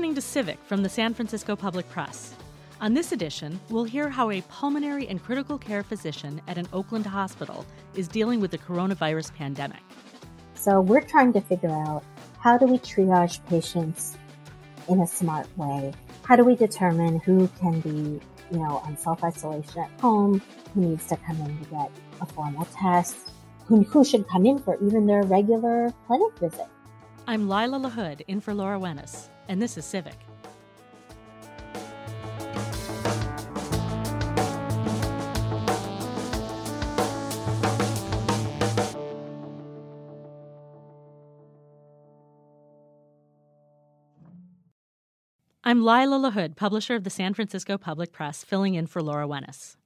listening to Civic from the San Francisco Public Press. On this edition, we'll hear how a pulmonary and critical care physician at an Oakland hospital is dealing with the coronavirus pandemic. So, we're trying to figure out how do we triage patients in a smart way? How do we determine who can be, you know, on self isolation at home, who needs to come in to get a formal test, who, who should come in for even their regular clinic visit? I'm Lila LaHood, in for Laura Wenus, and this is Civic. I'm Lila LaHood, publisher of the San Francisco Public Press, filling in for Laura Wenus.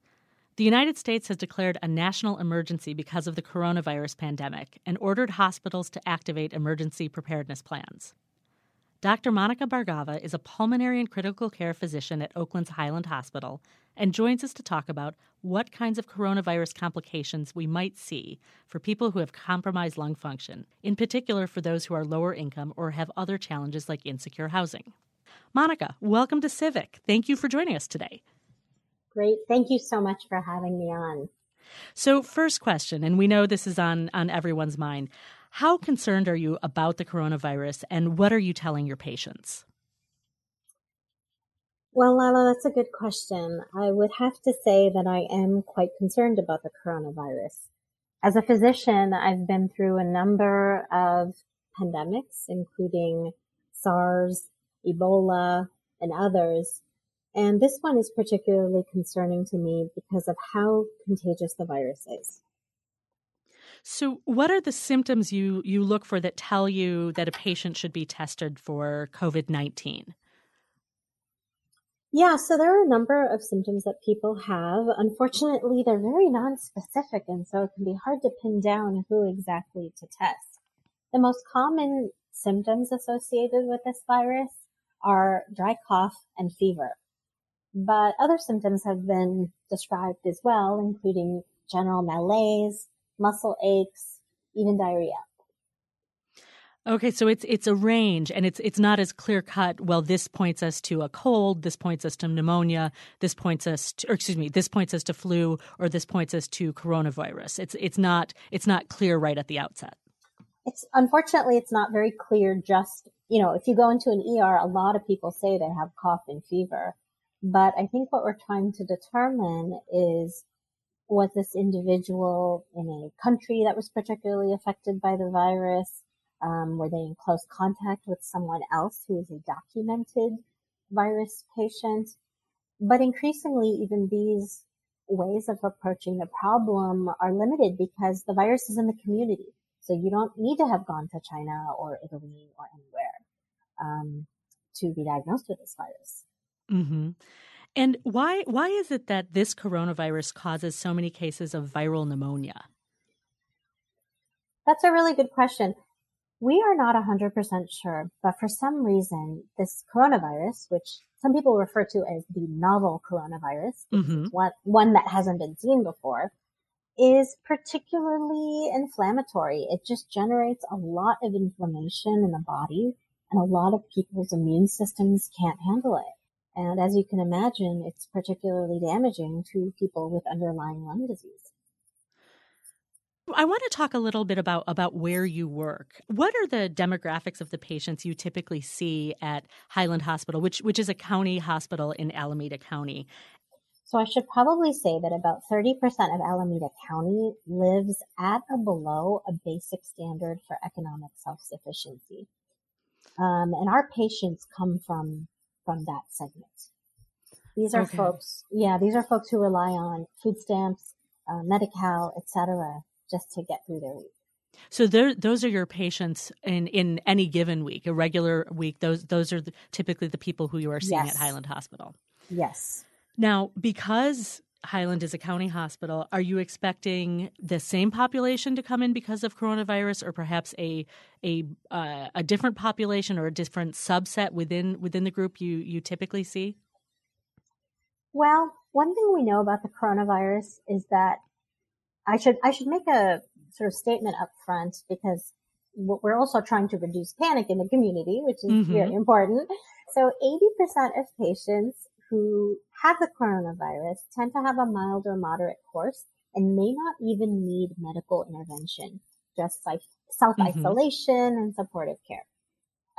The United States has declared a national emergency because of the coronavirus pandemic and ordered hospitals to activate emergency preparedness plans. Dr. Monica Bhargava is a pulmonary and critical care physician at Oakland's Highland Hospital and joins us to talk about what kinds of coronavirus complications we might see for people who have compromised lung function, in particular for those who are lower income or have other challenges like insecure housing. Monica, welcome to Civic. Thank you for joining us today. Great. Thank you so much for having me on. So, first question, and we know this is on, on everyone's mind. How concerned are you about the coronavirus, and what are you telling your patients? Well, Lala, that's a good question. I would have to say that I am quite concerned about the coronavirus. As a physician, I've been through a number of pandemics, including SARS, Ebola, and others. And this one is particularly concerning to me because of how contagious the virus is. So, what are the symptoms you, you look for that tell you that a patient should be tested for COVID 19? Yeah, so there are a number of symptoms that people have. Unfortunately, they're very non-specific, and so it can be hard to pin down who exactly to test. The most common symptoms associated with this virus are dry cough and fever. But other symptoms have been described as well, including general malaise, muscle aches, even diarrhea. Okay, so it's it's a range, and it's it's not as clear cut. Well, this points us to a cold. This points us to pneumonia. This points us, to, or excuse me, this points us to flu, or this points us to coronavirus. It's it's not it's not clear right at the outset. It's unfortunately it's not very clear. Just you know, if you go into an ER, a lot of people say they have cough and fever, but I think what we're trying to determine is was this individual in a country that was particularly affected by the virus? Um, were they in close contact with someone else who is a documented virus patient? But increasingly, even these ways of approaching the problem are limited because the virus is in the community. So you don't need to have gone to China or Italy or anywhere um, to be diagnosed with this virus. Mm-hmm. And why why is it that this coronavirus causes so many cases of viral pneumonia? That's a really good question. We are not 100% sure, but for some reason, this coronavirus, which some people refer to as the novel coronavirus, mm-hmm. one, one that hasn't been seen before, is particularly inflammatory. It just generates a lot of inflammation in the body, and a lot of people's immune systems can't handle it. And as you can imagine, it's particularly damaging to people with underlying lung disease. I want to talk a little bit about, about where you work. What are the demographics of the patients you typically see at Highland Hospital, which, which is a county hospital in Alameda County? So I should probably say that about 30% of Alameda County lives at or below a basic standard for economic self-sufficiency. Um, and our patients come from from that segment. These are okay. folks, yeah, these are folks who rely on food stamps, uh, Medi-Cal, etc., just to get through their week. So those are your patients in, in any given week, a regular week. Those those are the, typically the people who you are seeing yes. at Highland Hospital. Yes. Now, because Highland is a county hospital. Are you expecting the same population to come in because of coronavirus, or perhaps a a uh, a different population or a different subset within within the group you you typically see? Well, one thing we know about the coronavirus is that I should I should make a sort of statement up front because we're also trying to reduce panic in the community, which is mm-hmm. very important. So 80% of patients who have the coronavirus tend to have a mild or moderate course and may not even need medical intervention, just like self-isolation mm-hmm. and supportive care.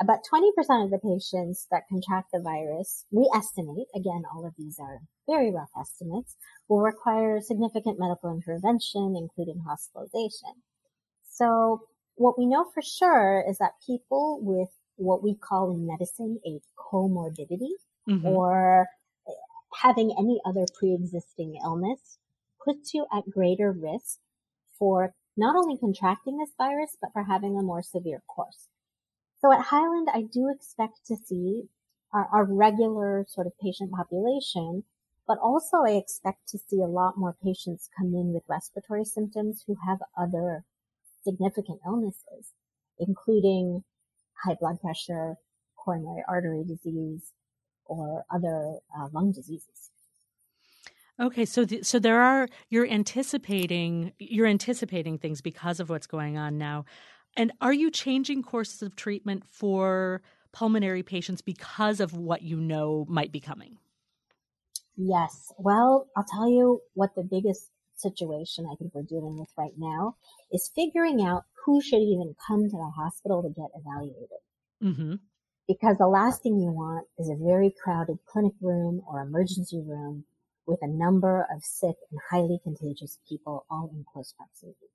About 20% of the patients that contract the virus, we estimate, again, all of these are very rough estimates, will require significant medical intervention, including hospitalization. So what we know for sure is that people with what we call in medicine a comorbidity mm-hmm. or having any other pre-existing illness puts you at greater risk for not only contracting this virus, but for having a more severe course. So at Highland, I do expect to see our, our regular sort of patient population, but also I expect to see a lot more patients come in with respiratory symptoms who have other significant illnesses, including high blood pressure, coronary artery disease, or other uh, lung diseases. Okay, so the, so there are you're anticipating you're anticipating things because of what's going on now. And are you changing courses of treatment for pulmonary patients because of what you know might be coming? Yes. Well, I'll tell you what the biggest situation I think we're dealing with right now is figuring out who should even come to the hospital to get evaluated. Mm-hmm. Because the last thing you want is a very crowded clinic room or emergency room with a number of sick and highly contagious people all in close proximity.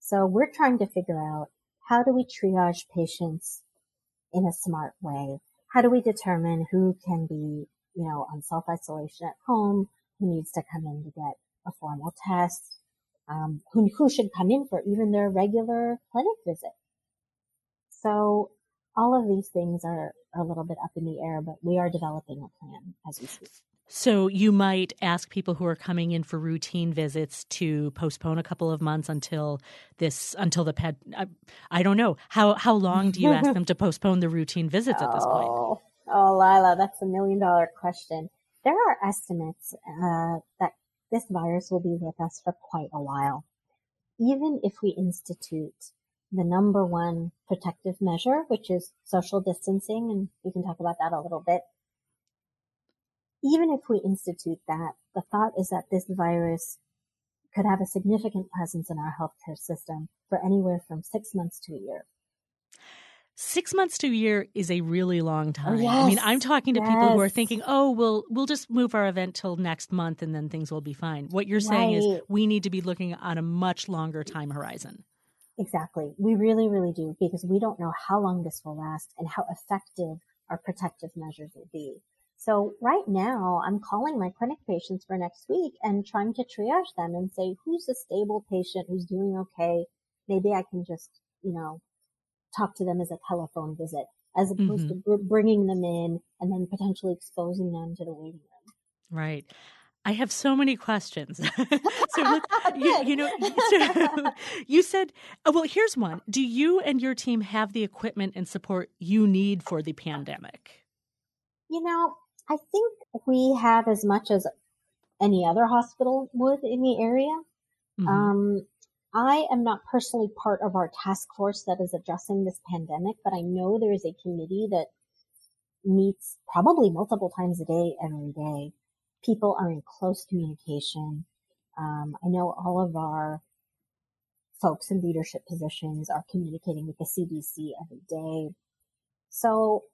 So we're trying to figure out how do we triage patients in a smart way? How do we determine who can be, you know, on self-isolation at home, who needs to come in to get a formal test, um, who, who should come in for even their regular clinic visit. So all of these things are a little bit up in the air, but we are developing a plan as we speak. So you might ask people who are coming in for routine visits to postpone a couple of months until this until the pet. I, I don't know how how long do you ask them to postpone the routine visits at this point? Oh, oh, Lila, that's a million dollar question. There are estimates uh, that this virus will be with us for quite a while. Even if we institute the number one protective measure, which is social distancing, and we can talk about that a little bit even if we institute that, the thought is that this virus could have a significant presence in our healthcare system for anywhere from six months to a year. Six months to a year is a really long oh, time. Oh, yes. I mean, I'm talking to yes. people who are thinking, "Oh, we'll we'll just move our event till next month, and then things will be fine." What you're saying is, we need to be looking on a much longer time horizon. Exactly, we really, really do, because we don't know how long this will last and how effective our protective measures will be. So right now I'm calling my clinic patients for next week and trying to triage them and say, who's a stable patient who's doing okay? Maybe I can just, you know, talk to them as a telephone visit as opposed mm-hmm. to bringing them in and then potentially exposing them to the waiting room. Right. I have so many questions. so, you, you, know, so you said, oh, well, here's one. Do you and your team have the equipment and support you need for the pandemic? You know, I think we have as much as any other hospital would in the area. Mm-hmm. Um, I am not personally part of our task force that is addressing this pandemic, but I know there is a committee that meets probably multiple times a day every day. People are in close communication. Um, I know all of our folks in leadership positions are communicating with the CDC every day. So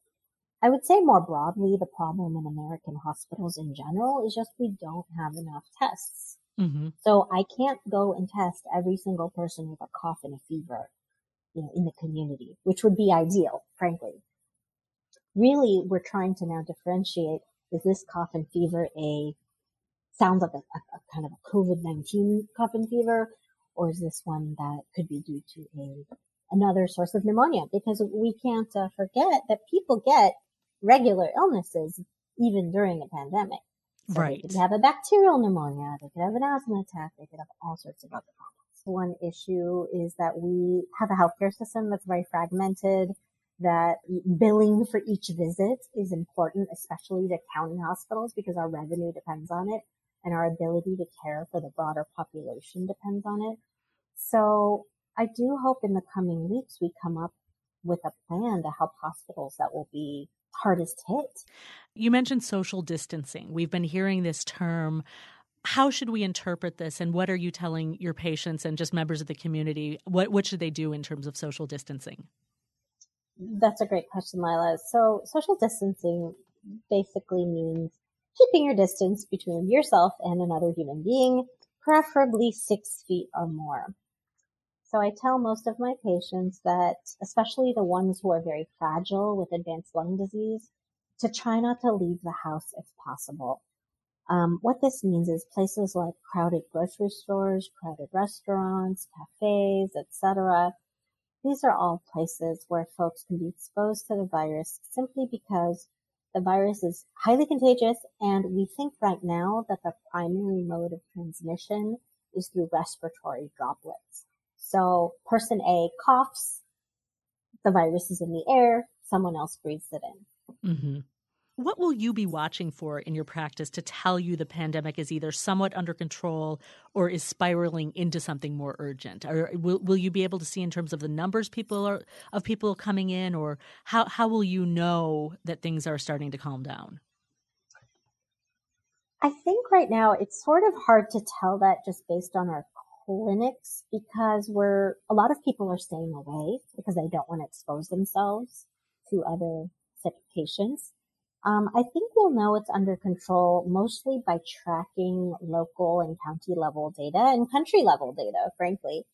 I would say more broadly, the problem in American hospitals in general is just we don't have enough tests. Mm-hmm. So I can't go and test every single person with a cough and a fever, you know, in the community, which would be ideal, frankly. Really, we're trying to now differentiate, is this cough and fever a, sounds like a, a, kind of a COVID-19 cough and fever, or is this one that could be due to a, another source of pneumonia? Because we can't uh, forget that people get regular illnesses even during a pandemic. So right. They could have a bacterial pneumonia. They could have an asthma attack. They could have all sorts of other problems. One issue is that we have a healthcare system that's very fragmented, that billing for each visit is important, especially to county hospitals because our revenue depends on it and our ability to care for the broader population depends on it. So I do hope in the coming weeks we come up with a plan to help hospitals that will be hardest hit. You mentioned social distancing. We've been hearing this term. How should we interpret this, and what are you telling your patients and just members of the community? What what should they do in terms of social distancing? That's a great question, Lila. So, social distancing basically means keeping your distance between yourself and another human being, preferably six feet or more. So I tell most of my patients that, especially the ones who are very fragile with advanced lung disease, to try not to leave the house if possible. Um, what this means is places like crowded grocery stores, crowded restaurants, cafes, etc. These are all places where folks can be exposed to the virus simply because the virus is highly contagious, and we think right now that the primary mode of transmission is through respiratory droplets. So person A coughs, the virus is in the air, someone else breathes it in. Mm-hmm. What will you be watching for in your practice to tell you the pandemic is either somewhat under control or is spiraling into something more urgent? Or will, will you be able to see in terms of the numbers people are of people coming in, or how how will you know that things are starting to calm down? I think right now it's sort of hard to tell that just based on our clinics because we're a lot of people are staying away because they don't want to expose themselves to other sick patients. Um, I think we'll know it's under control mostly by tracking local and county level data and country level data, frankly.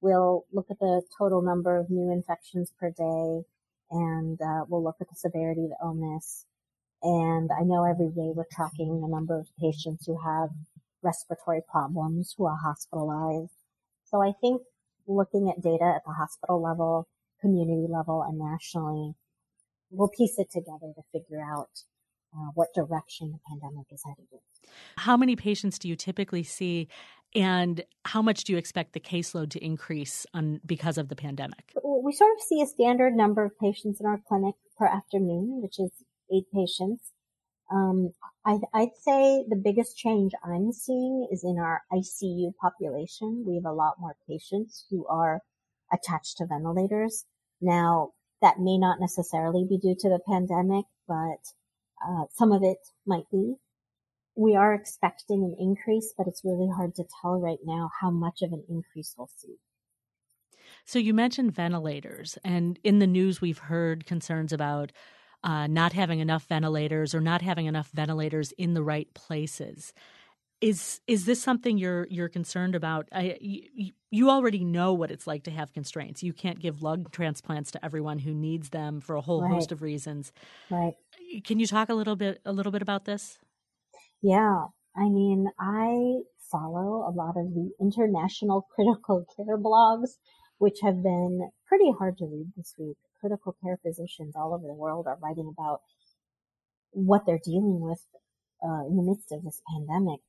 We'll look at the total number of new infections per day and uh, we'll look at the severity of the illness. And I know every day we're tracking the number of patients who have respiratory problems, who are hospitalized. So I think looking at data at the hospital level, community level, and nationally we'll piece it together to figure out uh, what direction the pandemic is headed in. How many patients do you typically see, and how much do you expect the caseload to increase on, because of the pandemic? We sort of see a standard number of patients in our clinic per afternoon, which is eight patients. Um, I, I'd say the biggest change I'm seeing is in our ICU population. We have a lot more patients who are attached to ventilators. Now, that may not necessarily be due to the pandemic, but uh, some of it might be. We are expecting an increase, but it's really hard to tell right now how much of an increase we'll see. So you mentioned ventilators, and in the news we've heard concerns about uh, not having enough ventilators or not having enough ventilators in the right places. Is is this something you're you're concerned about? I, you, you already know what it's like to have constraints. You can't give lung transplants to everyone who needs them for a whole right. host of reasons. Right. Can you talk a little bit a little bit about this? Yeah. I mean, I follow a lot of the international critical care blogs, which have been pretty hard to read this week. Critical care physicians all over the world are writing about what they're dealing with uh, in the midst of this pandemic.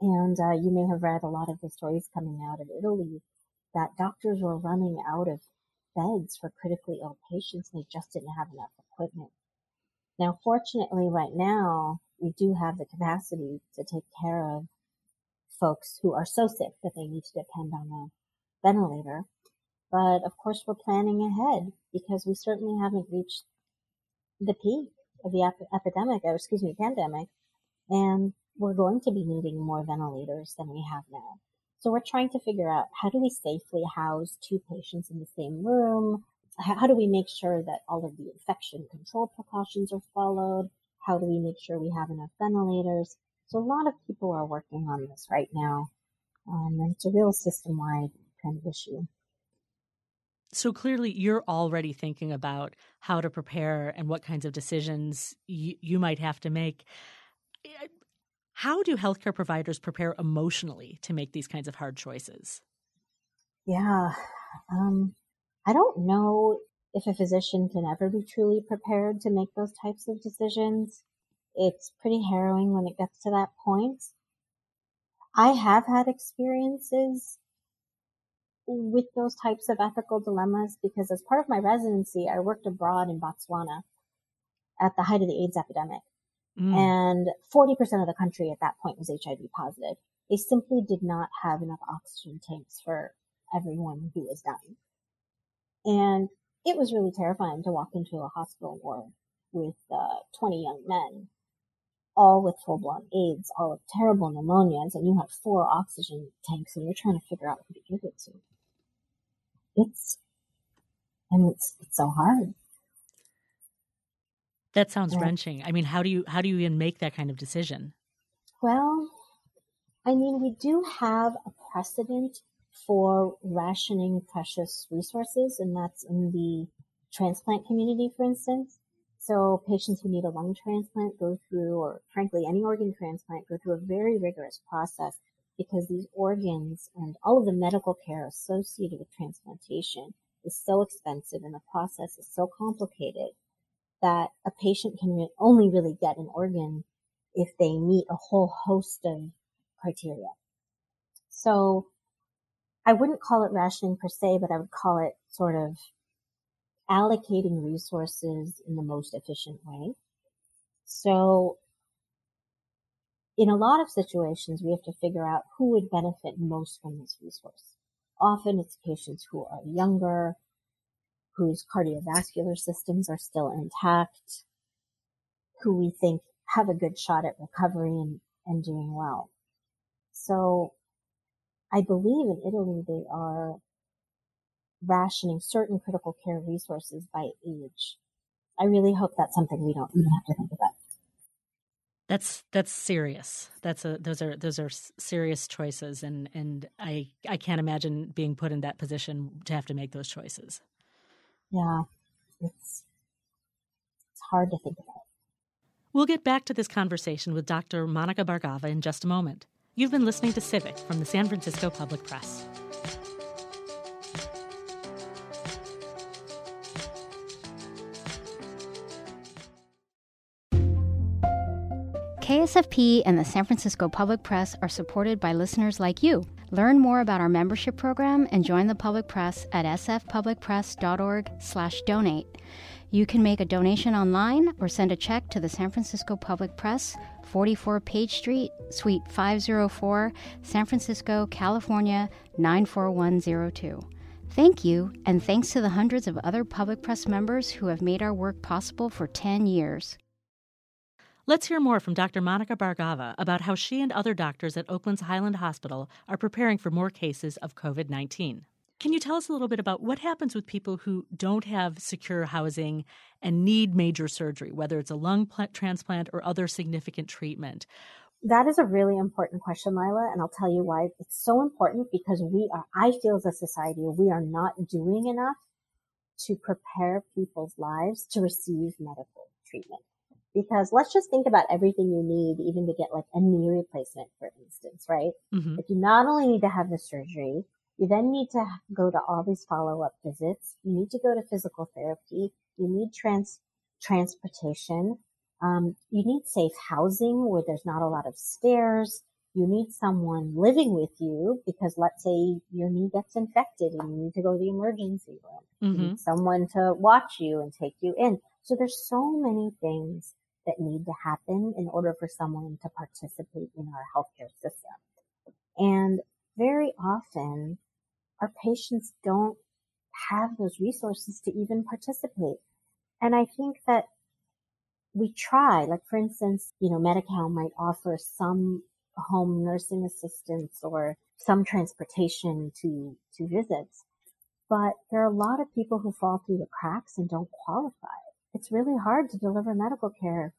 And uh, you may have read a lot of the stories coming out of Italy that doctors were running out of beds for critically ill patients and they just didn't have enough equipment. Now, fortunately, right now, we do have the capacity to take care of folks who are so sick that they need to depend on a ventilator. But of course, we're planning ahead because we certainly haven't reached the peak of the ep- epidemic, or excuse me, pandemic. And we're going to be needing more ventilators than we have now. So we're trying to figure out how do we safely house two patients in the same room? How do we make sure that all of the infection control precautions are followed? How do we make sure we have enough ventilators? So a lot of people are working on this right now. Um, and it's a real system wide kind of issue. So clearly, you're already thinking about how to prepare and what kinds of decisions you, you might have to make. How do healthcare providers prepare emotionally to make these kinds of hard choices? Yeah. Um, I don't know if a physician can ever be truly prepared to make those types of decisions. It's pretty harrowing when it gets to that point. I have had experiences with those types of ethical dilemmas because as part of my residency, I worked abroad in Botswana at the height of the AIDS epidemic. Mm. And 40% of the country at that point was HIV positive. They simply did not have enough oxygen tanks for everyone who was dying. And it was really terrifying to walk into a hospital ward with uh, 20 young men, all with full blown AIDS, all with terrible pneumonias, and you have four oxygen tanks and you're trying to figure out who to give it to. It's, and it's, it's so hard. That sounds yeah. wrenching. I mean, how do you, how do you even make that kind of decision? Well, I mean, we do have a precedent for rationing precious resources, and that's in the transplant community, for instance. So patients who need a lung transplant go through, or frankly, any organ transplant go through a very rigorous process because these organs and all of the medical care associated with transplantation is so expensive and the process is so complicated that a patient can only really get an organ if they meet a whole host of criteria. So I wouldn't call it rationing per se, but I would call it sort of allocating resources in the most efficient way. So in a lot of situations, we have to figure out who would benefit most from this resource. Often it's patients who are younger, whose cardiovascular systems are still intact, who we think have a good shot at recovery and, and doing well. So I believe in Italy they are rationing certain critical care resources by age. I really hope that's something we don't even have to think about. That's that's serious. That's a those are those are serious choices, and and I I can't imagine being put in that position to have to make those choices. Yeah, it's it's hard to think about. We'll get back to this conversation with Dr. Monica Bhargava in just a moment. You've been listening to Civic from the San Francisco Public Press. KSFP and the San Francisco Public Press are supported by listeners like you. Learn more about our membership program and join the public press at sfpublicpress.org/donate. You can make a donation online or send a check to the San Francisco Public Press, 44 Page Street, Suite 504, San Francisco, California 94102. Thank you, and thanks to the hundreds of other public press members who have made our work possible for 10 years. Let's hear more from Dr. Monica Bhargava about how she and other doctors at Oakland's Highland Hospital are preparing for more cases of COVID 19. Can you tell us a little bit about what happens with people who don't have secure housing and need major surgery, whether it's a lung transplant or other significant treatment? That is a really important question, Lila, and I'll tell you why it's so important because we are, I feel as a society, we are not doing enough to prepare people's lives to receive medical treatment. Because let's just think about everything you need, even to get like a knee replacement, for instance, right? Mm-hmm. If you not only need to have the surgery, you then need to go to all these follow up visits. You need to go to physical therapy. You need trans, transportation. Um, you need safe housing where there's not a lot of stairs. You need someone living with you because let's say your knee gets infected and you need to go to the emergency room. Mm-hmm. Someone to watch you and take you in. So there's so many things that need to happen in order for someone to participate in our healthcare system. And very often our patients don't have those resources to even participate. And I think that we try, like for instance, you know, Medi-Cal might offer some home nursing assistance or some transportation to, to visits. But there are a lot of people who fall through the cracks and don't qualify it's really hard to deliver medical care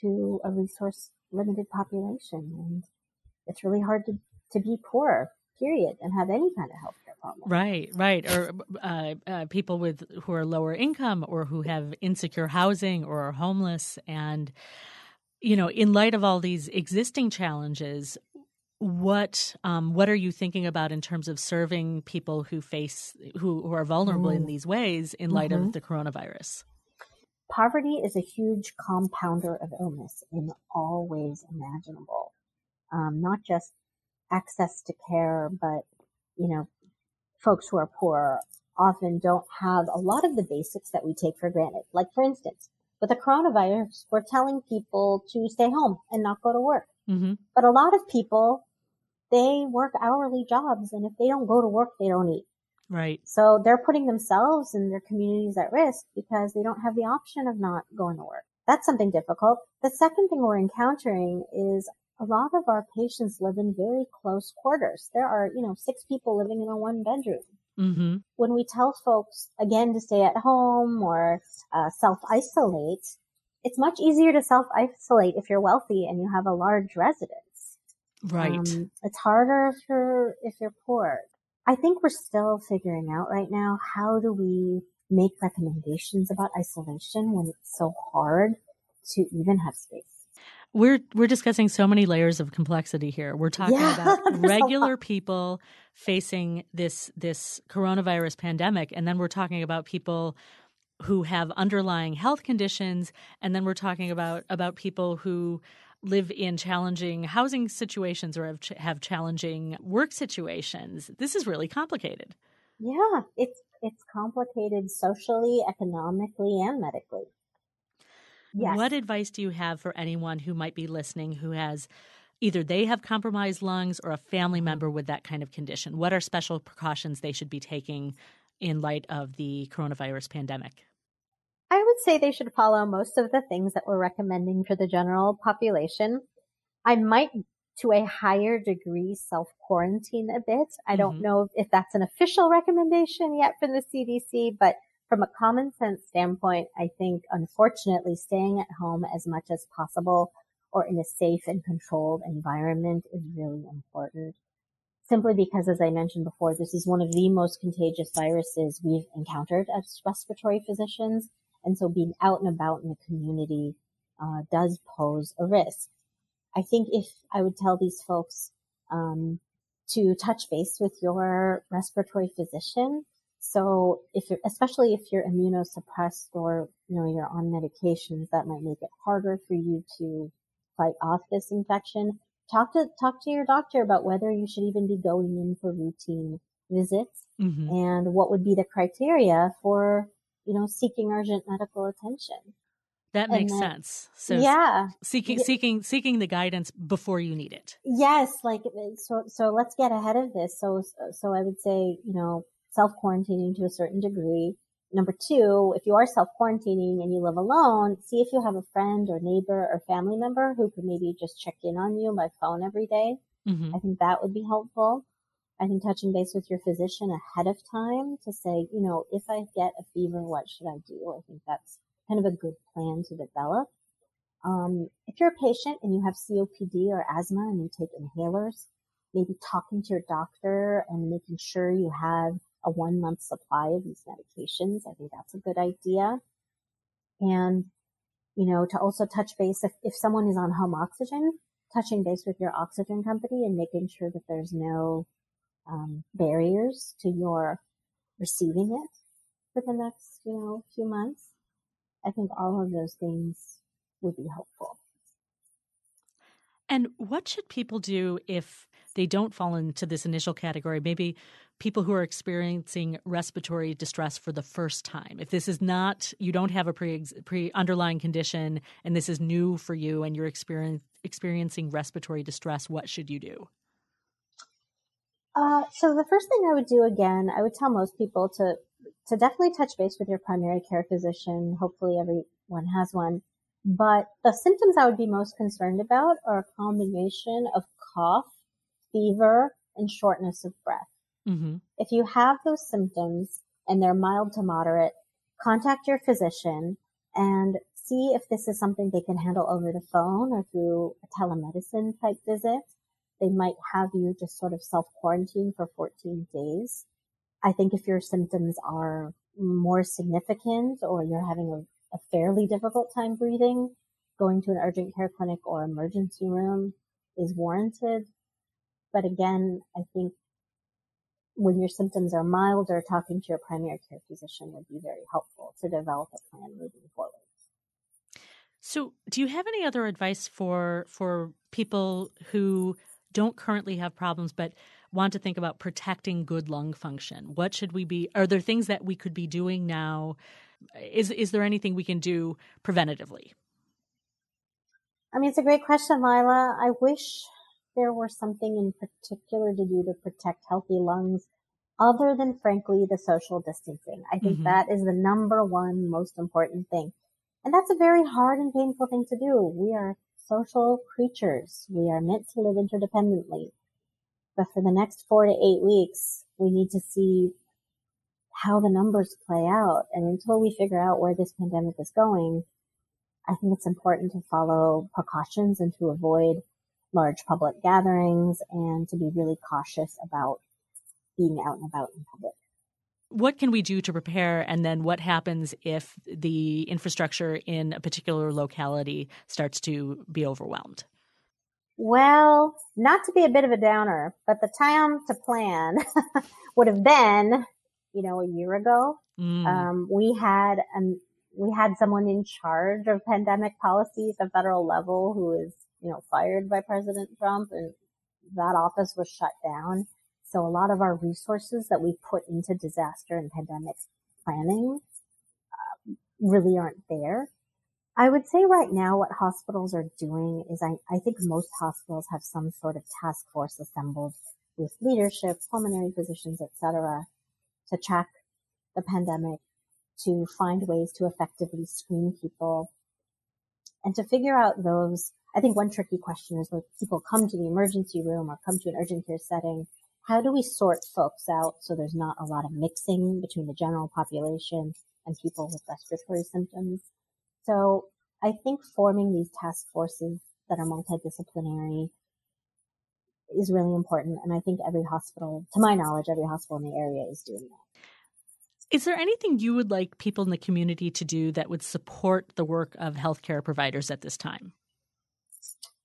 to a resource limited population. And it's really hard to, to be poor, period, and have any kind of health care problem. Right, right. Or uh, uh, people with who are lower income or who have insecure housing or are homeless. And, you know, in light of all these existing challenges, what um, what are you thinking about in terms of serving people who face who, who are vulnerable mm. in these ways in light mm-hmm. of the coronavirus? Poverty is a huge compounder of illness in all ways imaginable. Um, not just access to care, but, you know, folks who are poor often don't have a lot of the basics that we take for granted. Like, for instance, with the coronavirus, we're telling people to stay home and not go to work. Mm-hmm. But a lot of people, they work hourly jobs, and if they don't go to work, they don't eat. Right. So they're putting themselves and their communities at risk because they don't have the option of not going to work. That's something difficult. The second thing we're encountering is a lot of our patients live in very close quarters. There are, you know, six people living in a one bedroom. Mm-hmm. When we tell folks again to stay at home or uh, self isolate, it's much easier to self isolate if you're wealthy and you have a large residence. Right. Um, it's harder if you're if you're poor. I think we're still figuring out right now how do we make recommendations about isolation when it's so hard to even have space. We're we're discussing so many layers of complexity here. We're talking yeah, about regular people facing this this coronavirus pandemic and then we're talking about people who have underlying health conditions and then we're talking about about people who live in challenging housing situations or have, ch- have challenging work situations. This is really complicated. Yeah, it's it's complicated socially, economically, and medically. Yes. What advice do you have for anyone who might be listening who has either they have compromised lungs or a family member with that kind of condition? What are special precautions they should be taking in light of the coronavirus pandemic? I would say they should follow most of the things that we're recommending for the general population. I might to a higher degree self quarantine a bit. I don't mm-hmm. know if that's an official recommendation yet from the CDC, but from a common sense standpoint, I think unfortunately staying at home as much as possible or in a safe and controlled environment is really important. Simply because, as I mentioned before, this is one of the most contagious viruses we've encountered as respiratory physicians. And so being out and about in the community uh, does pose a risk. I think if I would tell these folks um, to touch base with your respiratory physician. So if you're, especially if you're immunosuppressed or, you know, you're on medications, that might make it harder for you to fight off this infection. Talk to, talk to your doctor about whether you should even be going in for routine visits mm-hmm. and what would be the criteria for you know, seeking urgent medical attention. That makes then, sense. So yeah, seeking seeking seeking the guidance before you need it. Yes, like so. So let's get ahead of this. So so I would say you know self quarantining to a certain degree. Number two, if you are self quarantining and you live alone, see if you have a friend or neighbor or family member who could maybe just check in on you by phone every day. Mm-hmm. I think that would be helpful. I think touching base with your physician ahead of time to say, you know, if I get a fever, what should I do? I think that's kind of a good plan to develop. Um, if you're a patient and you have COPD or asthma and you take inhalers, maybe talking to your doctor and making sure you have a one month supply of these medications. I think that's a good idea. And, you know, to also touch base if, if someone is on home oxygen, touching base with your oxygen company and making sure that there's no um, barriers to your receiving it for the next, you know, few months. I think all of those things would be helpful. And what should people do if they don't fall into this initial category? Maybe people who are experiencing respiratory distress for the first time. If this is not, you don't have a pre, pre underlying condition and this is new for you and you're experience, experiencing respiratory distress, what should you do? Uh, so the first thing I would do again, I would tell most people to to definitely touch base with your primary care physician. Hopefully, everyone has one. But the symptoms I would be most concerned about are a combination of cough, fever, and shortness of breath. Mm-hmm. If you have those symptoms and they're mild to moderate, contact your physician and see if this is something they can handle over the phone or through a telemedicine type visit they might have you just sort of self quarantine for 14 days. I think if your symptoms are more significant or you're having a, a fairly difficult time breathing, going to an urgent care clinic or emergency room is warranted. But again, I think when your symptoms are milder, talking to your primary care physician would be very helpful to develop a plan moving forward. So, do you have any other advice for for people who don't currently have problems but want to think about protecting good lung function? What should we be? Are there things that we could be doing now? Is is there anything we can do preventatively? I mean, it's a great question, Lila. I wish there were something in particular to do to protect healthy lungs. other than frankly the social distancing. I think mm-hmm. that is the number one most important thing. And that's a very hard and painful thing to do. We are social creatures. We are meant to live interdependently. But for the next four to eight weeks, we need to see how the numbers play out. And until we figure out where this pandemic is going, I think it's important to follow precautions and to avoid large public gatherings and to be really cautious about being out and about in public. What can we do to prepare, and then what happens if the infrastructure in a particular locality starts to be overwhelmed? Well, not to be a bit of a downer, but the time to plan would have been, you know, a year ago. Mm. Um, we had um, we had someone in charge of pandemic policy at the federal level who was, you know, fired by President Trump, and that office was shut down. So a lot of our resources that we put into disaster and pandemic planning uh, really aren't there. I would say right now what hospitals are doing is I, I think most hospitals have some sort of task force assembled with leadership, pulmonary physicians, etc., to track the pandemic, to find ways to effectively screen people, and to figure out those. I think one tricky question is when people come to the emergency room or come to an urgent care setting, how do we sort folks out so there's not a lot of mixing between the general population and people with respiratory symptoms? So I think forming these task forces that are multidisciplinary is really important. And I think every hospital, to my knowledge, every hospital in the area is doing that. Is there anything you would like people in the community to do that would support the work of healthcare providers at this time?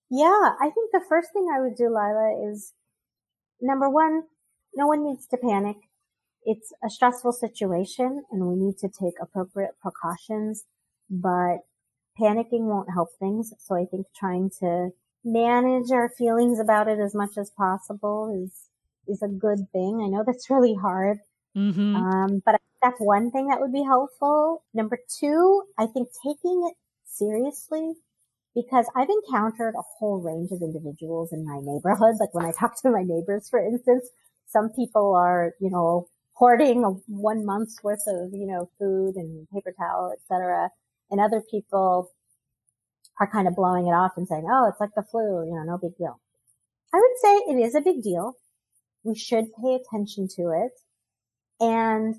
Yeah, I think the first thing I would do, Lila, is number one, no one needs to panic. It's a stressful situation and we need to take appropriate precautions, but panicking won't help things. So I think trying to manage our feelings about it as much as possible is, is a good thing. I know that's really hard. Mm-hmm. Um, but that's one thing that would be helpful. Number two, I think taking it seriously because I've encountered a whole range of individuals in my neighborhood. Like when I talk to my neighbors, for instance, some people are, you know, hoarding one month's worth of, you know, food and paper towel, etc. And other people are kind of blowing it off and saying, oh, it's like the flu, you know, no big deal. I would say it is a big deal. We should pay attention to it and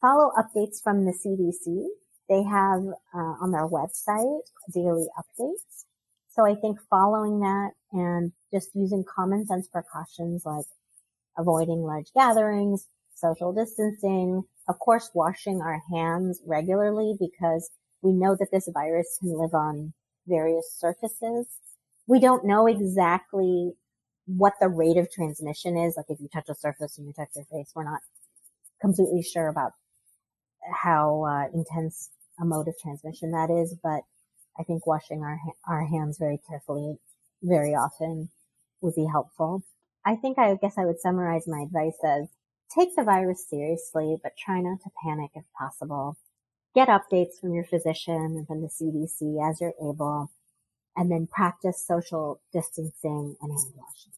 follow updates from the CDC. They have uh, on their website daily updates. So I think following that and just using common sense precautions like avoiding large gatherings, social distancing, of course, washing our hands regularly because we know that this virus can live on various surfaces. We don't know exactly what the rate of transmission is. Like if you touch a surface and you touch your face, we're not completely sure about how uh, intense a mode of transmission that is, but I think washing our our hands very carefully, very often, would be helpful. I think I guess I would summarize my advice as take the virus seriously, but try not to panic if possible get updates from your physician and from the CDC as you're able, and then practice social distancing and hand washing.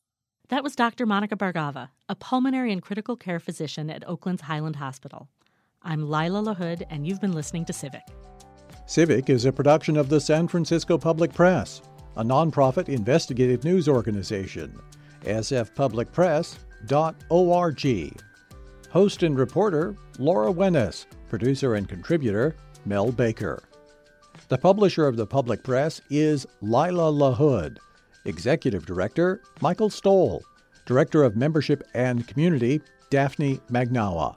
That was Dr. Monica Bhargava, a pulmonary and critical care physician at Oakland's Highland Hospital. I'm Lila LaHood, and you've been listening to Civic. Civic is a production of the San Francisco Public Press, a nonprofit investigative news organization. sfpublicpress.org. Host and reporter Laura Wenus. Producer and contributor Mel Baker. The publisher of the public press is Lila LaHood. Executive Director Michael Stoll. Director of Membership and Community Daphne Magnawa.